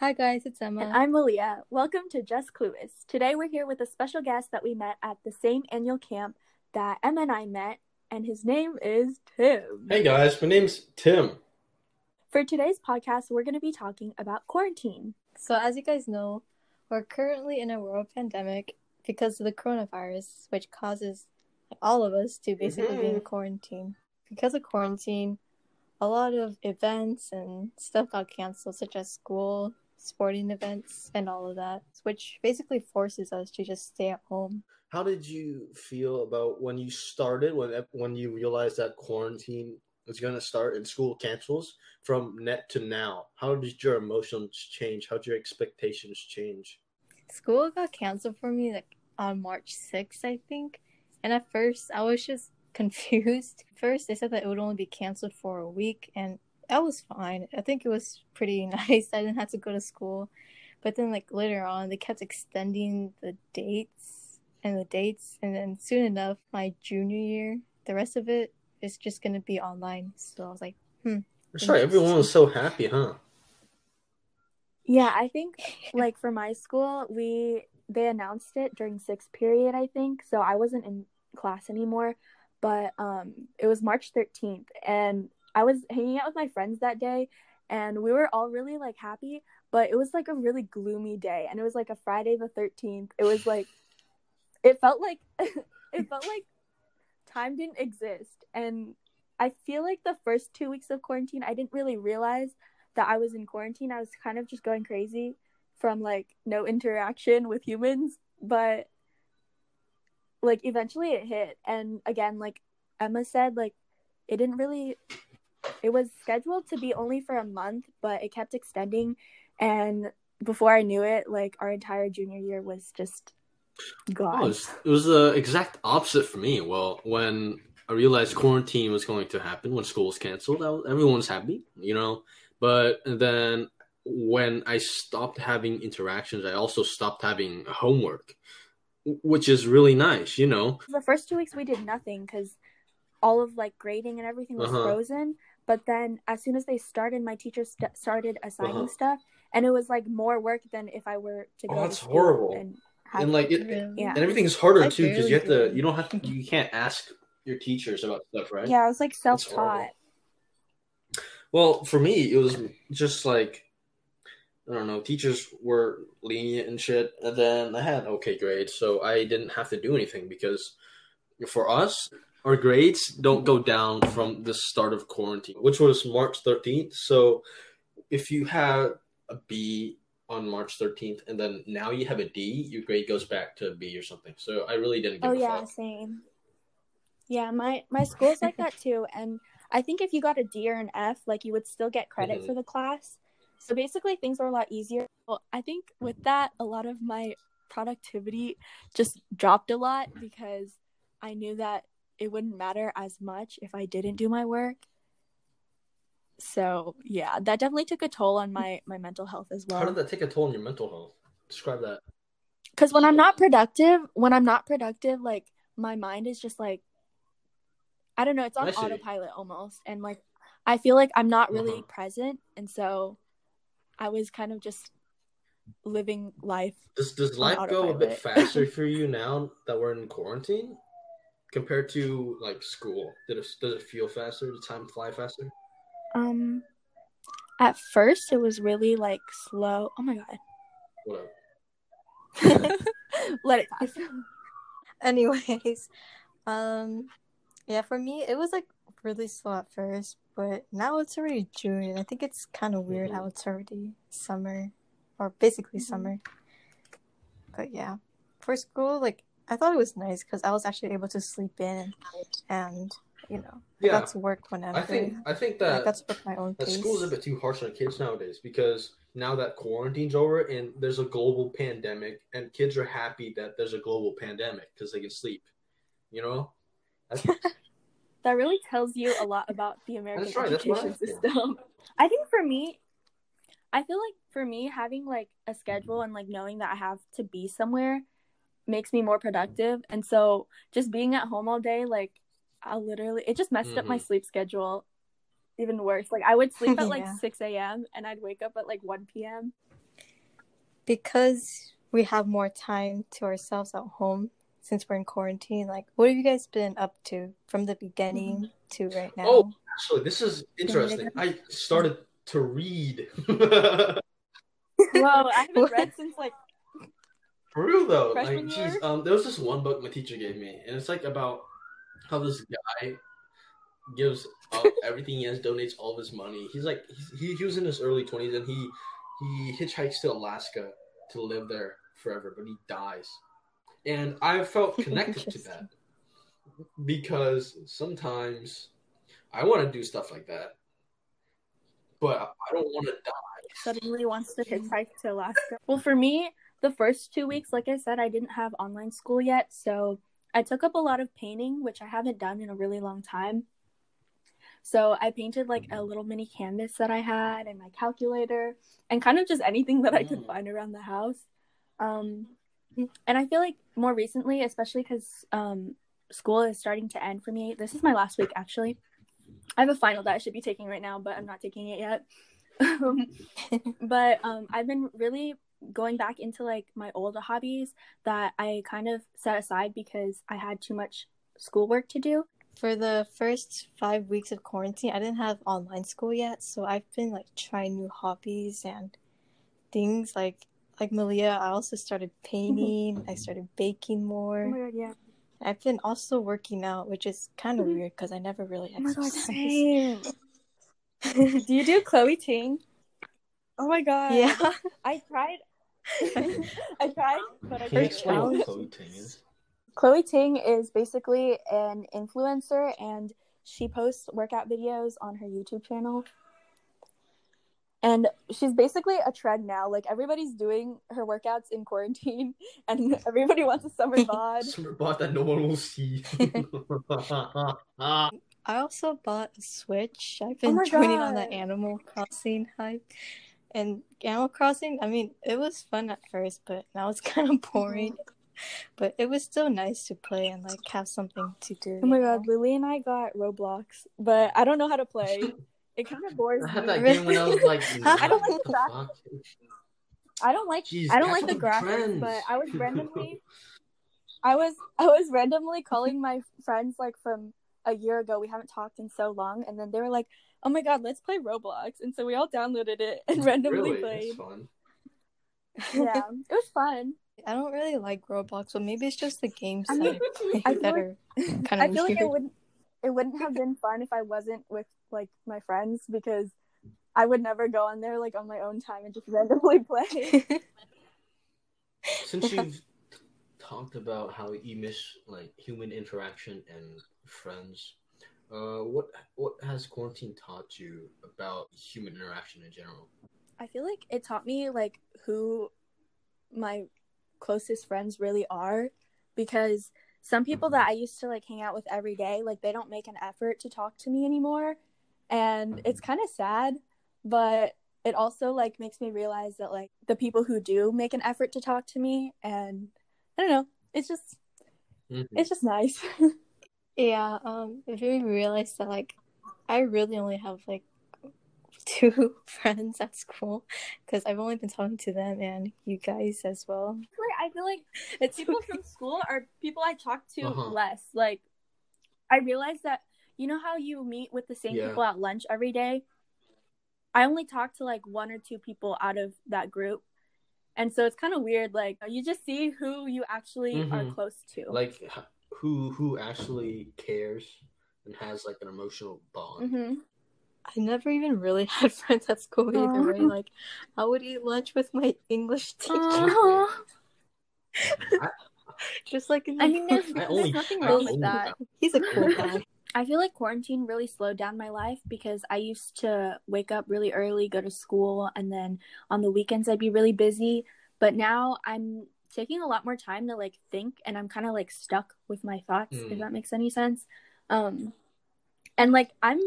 Hi guys, it's Emma. And I'm Malia. Welcome to Just Clueless. Today we're here with a special guest that we met at the same annual camp that Emma and I met, and his name is Tim. Hey guys, my name's Tim. For today's podcast, we're going to be talking about quarantine. So, as you guys know, we're currently in a world pandemic because of the coronavirus, which causes all of us to basically mm-hmm. be in mm-hmm. quarantine. Because of quarantine, a lot of events and stuff got canceled, such as school, sporting events, and all of that, which basically forces us to just stay at home. How did you feel about when you started, when when you realized that quarantine was going to start and school cancels from net to now? How did your emotions change? How did your expectations change? School got canceled for me like on March 6th, I think. And at first, I was just confused. First, they said that it would only be canceled for a week, and that was fine. I think it was pretty nice. I didn't have to go to school. But then, like later on, they kept extending the dates and the dates, and then soon enough, my junior year, the rest of it is just gonna be online. So I was like, hmm. Sorry, everyone was so happy, huh? Yeah, I think like for my school, we they announced it during sixth period, I think. So I wasn't in class anymore, but um, it was March 13th, and I was hanging out with my friends that day, and we were all really like happy, but it was like a really gloomy day, and it was like a Friday the 13th. It was like, it felt like, it felt like time didn't exist, and I feel like the first two weeks of quarantine, I didn't really realize that I was in quarantine. I was kind of just going crazy from like no interaction with humans, but like eventually it hit. And again, like Emma said, like it didn't really it was scheduled to be only for a month, but it kept extending and before I knew it, like our entire junior year was just gone. Oh, it was, it was the exact opposite for me. Well, when I realized quarantine was going to happen when school was canceled, everyone was happy, you know. But then when I stopped having interactions, I also stopped having homework, which is really nice, you know. The first two weeks we did nothing because all of like grading and everything was uh-huh. frozen. But then as soon as they started, my teacher st- started assigning uh-huh. stuff, and it was like more work than if I were to oh, go. Oh, that's horrible. And, and like it, yeah. and everything is harder I too because you have to. You don't have to. You can't ask your teachers about stuff, right? Yeah, I was like self-taught. Well, for me, it was just like I don't know. Teachers were lenient and shit, and then I had okay grades, so I didn't have to do anything because for us, our grades don't go down from the start of quarantine, which was March 13th. So if you had a B on March 13th and then now you have a D, your grade goes back to a B or something. So I really didn't give oh, yeah, fuck. same. Yeah, my my school's like that too, and I think if you got a D or an F, like you would still get credit mm-hmm. for the class. So basically, things were a lot easier. Well, I think with that, a lot of my productivity just dropped a lot because I knew that it wouldn't matter as much if I didn't do my work. So yeah, that definitely took a toll on my my mental health as well. How did that take a toll on your mental health? Describe that. Because when I'm not productive, when I'm not productive, like my mind is just like I don't know, it's on autopilot almost. And like I feel like I'm not really uh-huh. present and so I was kind of just living life. Does does life go a bit faster for you now that we're in quarantine compared to like school? Did it does it feel faster? Does time fly faster? Um at first it was really like slow. Oh my god. Whatever. Let it pass. Anyways, um yeah, for me, it was like really slow at first, but now it's already June, and I think it's kind of weird mm-hmm. how it's already summer, or basically mm-hmm. summer. But yeah, for school, like I thought it was nice because I was actually able to sleep in, and you know, yeah. I got to work whenever. I think I think that I got work my own. That school is a bit too harsh on kids nowadays because now that quarantine's over and there's a global pandemic, and kids are happy that there's a global pandemic because they can sleep. You know. that really tells you a lot about the American right, education system. I think for me, I feel like for me having like a schedule and like knowing that I have to be somewhere makes me more productive. And so just being at home all day, like I literally it just messed mm-hmm. up my mm-hmm. sleep schedule even worse. Like I would sleep at like six AM and I'd wake up at like one PM. because we have more time to ourselves at home since we're in quarantine. Like, what have you guys been up to from the beginning to right now? Oh, actually, this is interesting. I started to read. Whoa, I haven't read since like For real though, Freshman like, year? geez, um, there was this one book my teacher gave me, and it's like about how this guy gives up everything he has, donates all of his money. He's like, he's, he he was in his early twenties, and he he hitchhikes to Alaska to live there forever, but he dies, and I felt connected to that because sometimes I want to do stuff like that, but I don't want to die. suddenly wants to hitchhike to Alaska. Well, for me, the first two weeks, like I said, I didn't have online school yet, so I took up a lot of painting, which I haven't done in a really long time. So I painted like a little mini canvas that I had and my calculator and kind of just anything that I could Mm. find around the house. Um, and I feel like more recently, especially because um, school is starting to end for me. This is my last week, actually. I have a final that I should be taking right now, but I'm not taking it yet. Um, but um, I've been really going back into like my old hobbies that I kind of set aside because I had too much schoolwork to do. For the first five weeks of quarantine, I didn't have online school yet, so I've been like trying new hobbies and things like like Malia. I also started painting. I started baking more. god, yeah. I've been also working out, which is kind of Mhm. weird because I never really Oh my god, exercise. same. do you do Chloe Ting? Oh my god. yeah, I tried. I tried, but I Can you couldn't. what? Chloe Ting is? Chloe Ting is basically an influencer and she posts workout videos on her YouTube channel. And she's basically a trend now. Like everybody's doing her workouts in quarantine and everybody wants a summer bod. Summer bod that no one will see. I also bought a Switch. I've Oh been my joining on the Animal Crossing hype. And Animal Crossing, I mean, it was fun at first, but now it's kind of mm-hmm. boring. But it was still nice to play and like have something to do. Oh my you god, know? Lily and I got Roblox, but I don't know how to play. It kind of bores I me. had that game when I was like, I don't like the that. I don't like Jeez, I don't like the graphics, trends. but I was randomly I was I was randomly calling my friends like from a year ago. We haven't talked in so long, and then they were like, "Oh my god, let's play Roblox!" And so we all downloaded it and randomly really? played. That's fun. Yeah, it was fun. I don't really like Roblox, but maybe it's just the games I that I I feel that like- are kind I of feel weird. like it wouldn't it wouldn't have been fun if I wasn't with like my friends because I would never go on there like on my own time and just randomly play. Since you've talked about how you miss like human interaction and friends, uh, what what has quarantine taught you about human interaction in general? I feel like it taught me like who my closest friends really are because some people that I used to like hang out with every day, like they don't make an effort to talk to me anymore. And it's kind of sad, but it also like makes me realize that like the people who do make an effort to talk to me and I don't know, it's just Mhm. it's just nice. Yeah, um, it made me realize that like I really only have like two friends at school because I've only been talking to them and you guys as well. I feel like It's people from school are people I talk to Uh-huh. less. Like, I realized that you know how you meet with the same Yeah. people at lunch every day. I only talk to like one or two people out of that group, and so it's kind of weird. Like, you just see who you actually are Mhm. close to. Like h- who who actually cares and has like an emotional bond? hmm I never even really had friends at school either, right? Like I would eat lunch with my English teacher, just like in the I mean, there's, I there's only- nothing I wrong only with that. He's a cool guy. I feel like quarantine really slowed down my life because I used to wake up really early, go to school, and then on the weekends I'd be really busy. But now I'm taking a lot more time to like think and I'm kind of like stuck with my thoughts, Mm. if that makes any sense. Um and like I'm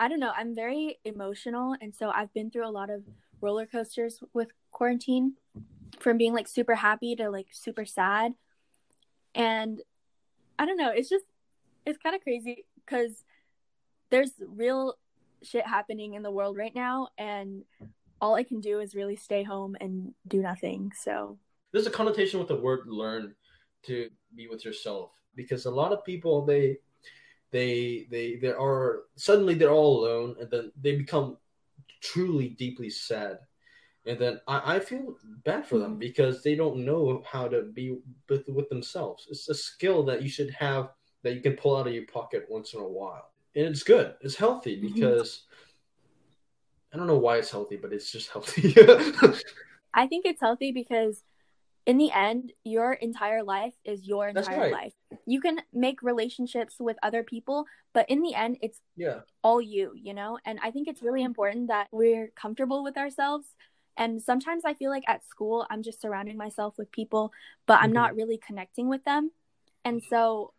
I don't know, I'm very emotional and so I've been through a lot of roller coasters with quarantine from being like super happy to like super sad. And I don't know, it's just it's kind of crazy because there's real shit happening in the world right now and all I can do is really stay home and do nothing. So there's a connotation with the word learn to be with yourself because a lot of people they they they they are suddenly they're all alone and then they become truly deeply sad and then I, I feel bad for them because they don't know how to be with, with themselves it's a skill that you should have that you can pull out of your pocket once in a while and it's good it's healthy mm-hmm. because mm-hmm. i don't know why it's healthy but it's just healthy i think it's healthy because in the end, your entire life is your entire right. life. You can make relationships with other people, but in the end, it's yeah all you, you know. And I think it's really important that we're comfortable with ourselves. And sometimes I feel like at school, I'm just surrounding myself with people, but I'm mm-hmm. not really connecting with them. And so,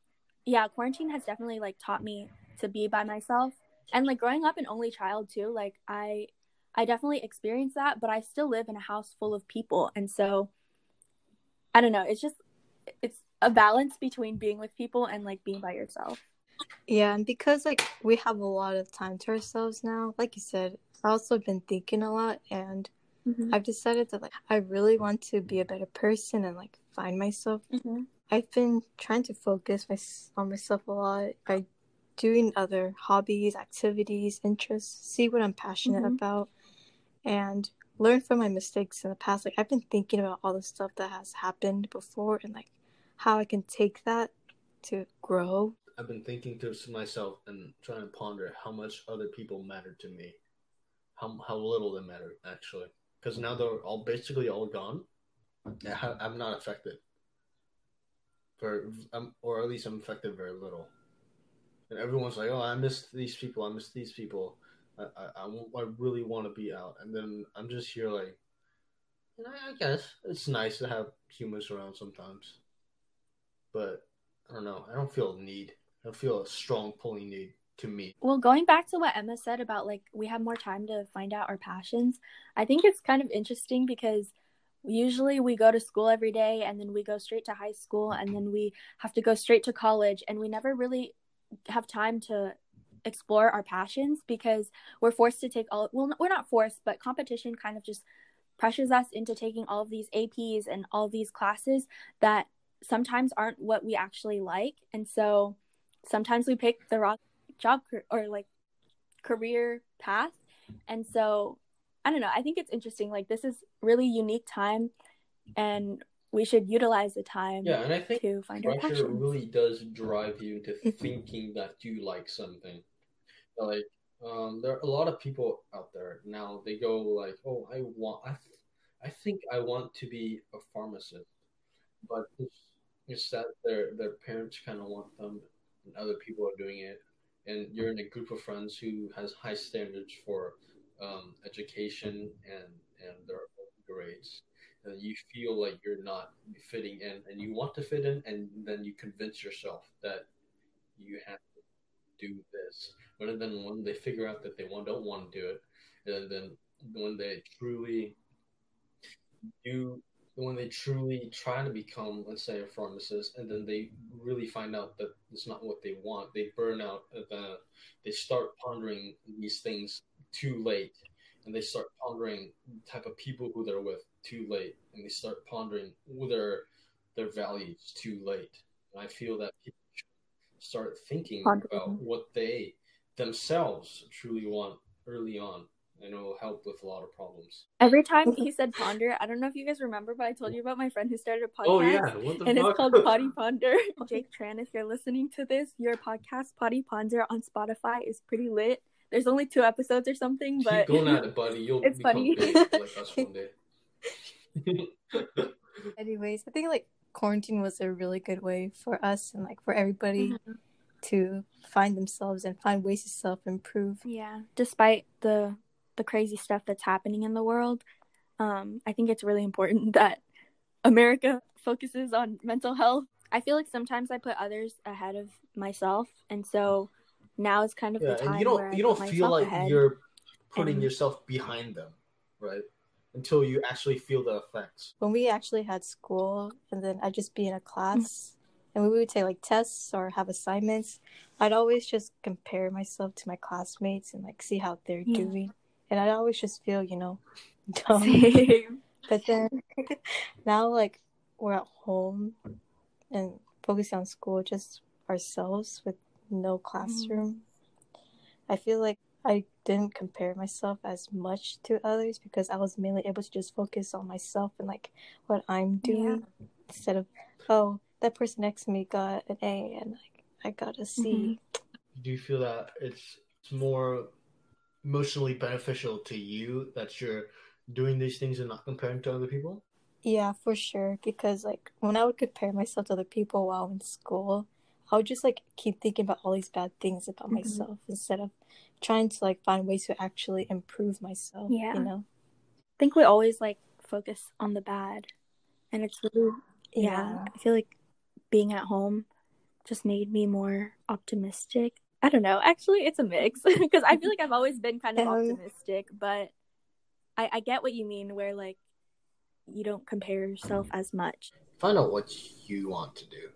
yeah, quarantine has definitely like taught me to be by myself. And like growing up an only child too, like I I definitely experienced that, but I still live in a house full of people. And so I don't know. It's just it's a balance between being with people and like being by yourself. Yeah, and because like we have a lot of time to ourselves now, like you said, I've also been thinking a lot and mm-hmm. I've decided that like I really want to be a better person and like find myself. Mm-hmm. I've been trying to focus my, on myself a lot by doing other hobbies, activities, interests, see what I'm passionate mm-hmm. about, and learn from my mistakes in the past. Like I've been thinking about all the stuff that has happened before and like how I can take that to grow. I've been thinking to myself and trying to ponder how much other people matter to me, how how little they matter actually. Because now they're all basically all gone. I'm not affected, for um, or at least I'm affected very little. And everyone's like, "Oh, I miss these people. I miss these people." I, I, I, really want to be out. And then I'm just here like, I guess it's nice to have humans around sometimes. But I don't know. I don't feel a need. I don't feel a strong pulling need to me. Well, going back to what Emma said about like we have more time to find out our passions, I think it's kind of interesting because usually we go to school every day and then we go straight to high school and then we have to go straight to college and we never really have time to explore our passions because we're forced to take all well we're not forced but competition kind of just pressures us into taking all of these APs and all these classes that sometimes aren't what we actually like. And so sometimes we pick the wrong job or like career path. And so I don't know I think it's interesting like this is really unique time and we should utilize the time yeah and i think to find pressure really does drive you into thinking that you like something like um, there are a lot of people out there now. They go like, "Oh, I want, I, th- I think I want to be a pharmacist," but it's, it's that their their parents kind of want them, and other people are doing it, and you're in a group of friends who has high standards for um, education and and their grades, and you feel like you're not fitting in, and you want to fit in, and then you convince yourself that you have to do this rather than when they figure out that they want, don't want to do it, and then when they truly do, when they truly try to become, let's say, a pharmacist, and then they really find out that it's not what they want, they burn out. The, they start pondering these things too late, and they start pondering the type of people who they're with too late, and they start pondering their their values too late. And I feel that people start thinking about mm-hmm. what they themselves truly want early on and it'll help with a lot of problems. Every time he said ponder, I don't know if you guys remember, but I told you about my friend who started a podcast. Oh yeah, and fuck? it's called Potty Ponder. Jake Tran, if you're listening to this, your podcast Potty Ponder on Spotify is pretty lit. There's only two episodes or something, but Keep going at it, buddy. You'll it's funny. like us one day. Anyways, I think like quarantine was a really good way for us and like for everybody. Mm-hmm to find themselves and find ways to self improve. Yeah, despite the the crazy stuff that's happening in the world, um, I think it's really important that America focuses on mental health. I feel like sometimes I put others ahead of myself, and so now is kind of yeah, the time and you don't where you don't feel like you're putting and... yourself behind them, right? Until you actually feel the effects. When we actually had school, and then I'd just be in a class and we would take like tests or have assignments, I'd always just compare myself to my classmates and like see how they're yeah. doing. and I'd always just feel, you know, dumb. Same. But then now, like, we're at home and focusing on school, just ourselves with no classroom. I feel like I didn't compare myself as much to others because I was mainly able to just focus on myself and like what I'm doing instead of, oh, that person next to me got an A and like I got a C. Do you feel that it's it's more emotionally beneficial to you that you're doing these things and not comparing to other people? Yeah, for sure. Because like when I would compare myself to other people while in school, I would just like keep thinking about all these bad things about Mhm. myself instead of trying to like find ways to actually improve myself. Yeah. You know? I think we always like focus on the bad, and it's really yeah. I feel like being at home just made me more optimistic. I don't know. Actually, it's a mix because I feel like I've always been kind of Yeah. optimistic, but I, I get what you mean where like you don't compare yourself as much. Find out what you want to do.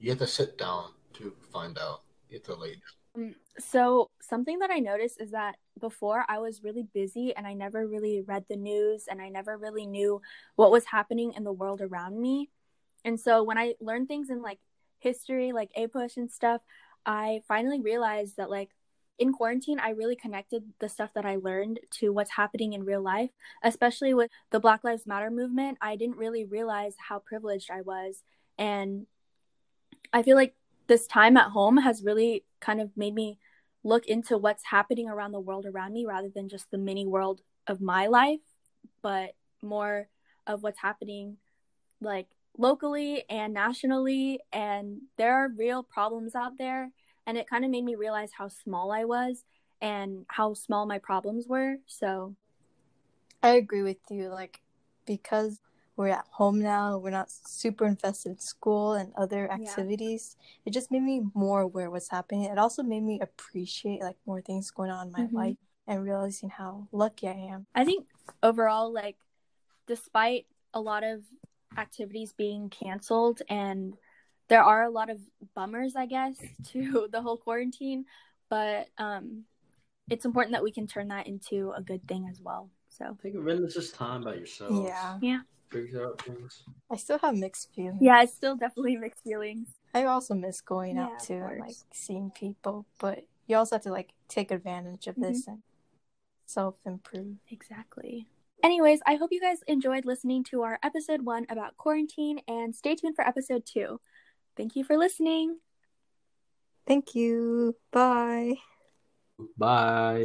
You have to sit down to find out. You have to lay Um, so something that I noticed is that before I was really busy and I never really read the news and I never really knew what was happening in the world around me. And so when I learned things in like history, like APUSH and stuff, I finally realized that like in quarantine, I really connected the stuff that I learned to what's happening in real life, especially with the Black Lives Matter movement. I didn't really realize how privileged I was. And I feel like this time at home has really kind of made me look into what's happening around the world around me rather than just the mini world of my life, but more of what's happening like locally and nationally. And there are real problems out there. And it kind of made me realize how small I was and how small my problems were. So, I agree with you. Like, because we're at home now, we're not super invested in school and other Yeah. activities. It just made me more aware of what's happening. It also made me appreciate like more things going on in my Mhm. life and realizing how lucky I am. I think overall, like, despite a lot of activities being canceled, and there are a lot of bummers, I guess, to the whole quarantine, but um, it's important that we can turn that into a good thing as well. So, Take a religious time by yourself. Yeah. yeah, Figure out things. I still have mixed feelings. yeah, it's still definitely mixed feelings. I also miss going Yeah, out too and like seeing people, but you also have to like take advantage of Mm-hmm. this and self improve. Exactly. Anyways, I hope you guys enjoyed listening to our episode one about quarantine, and stay tuned for episode two. Thank you for listening. Thank you. Bye. Bye.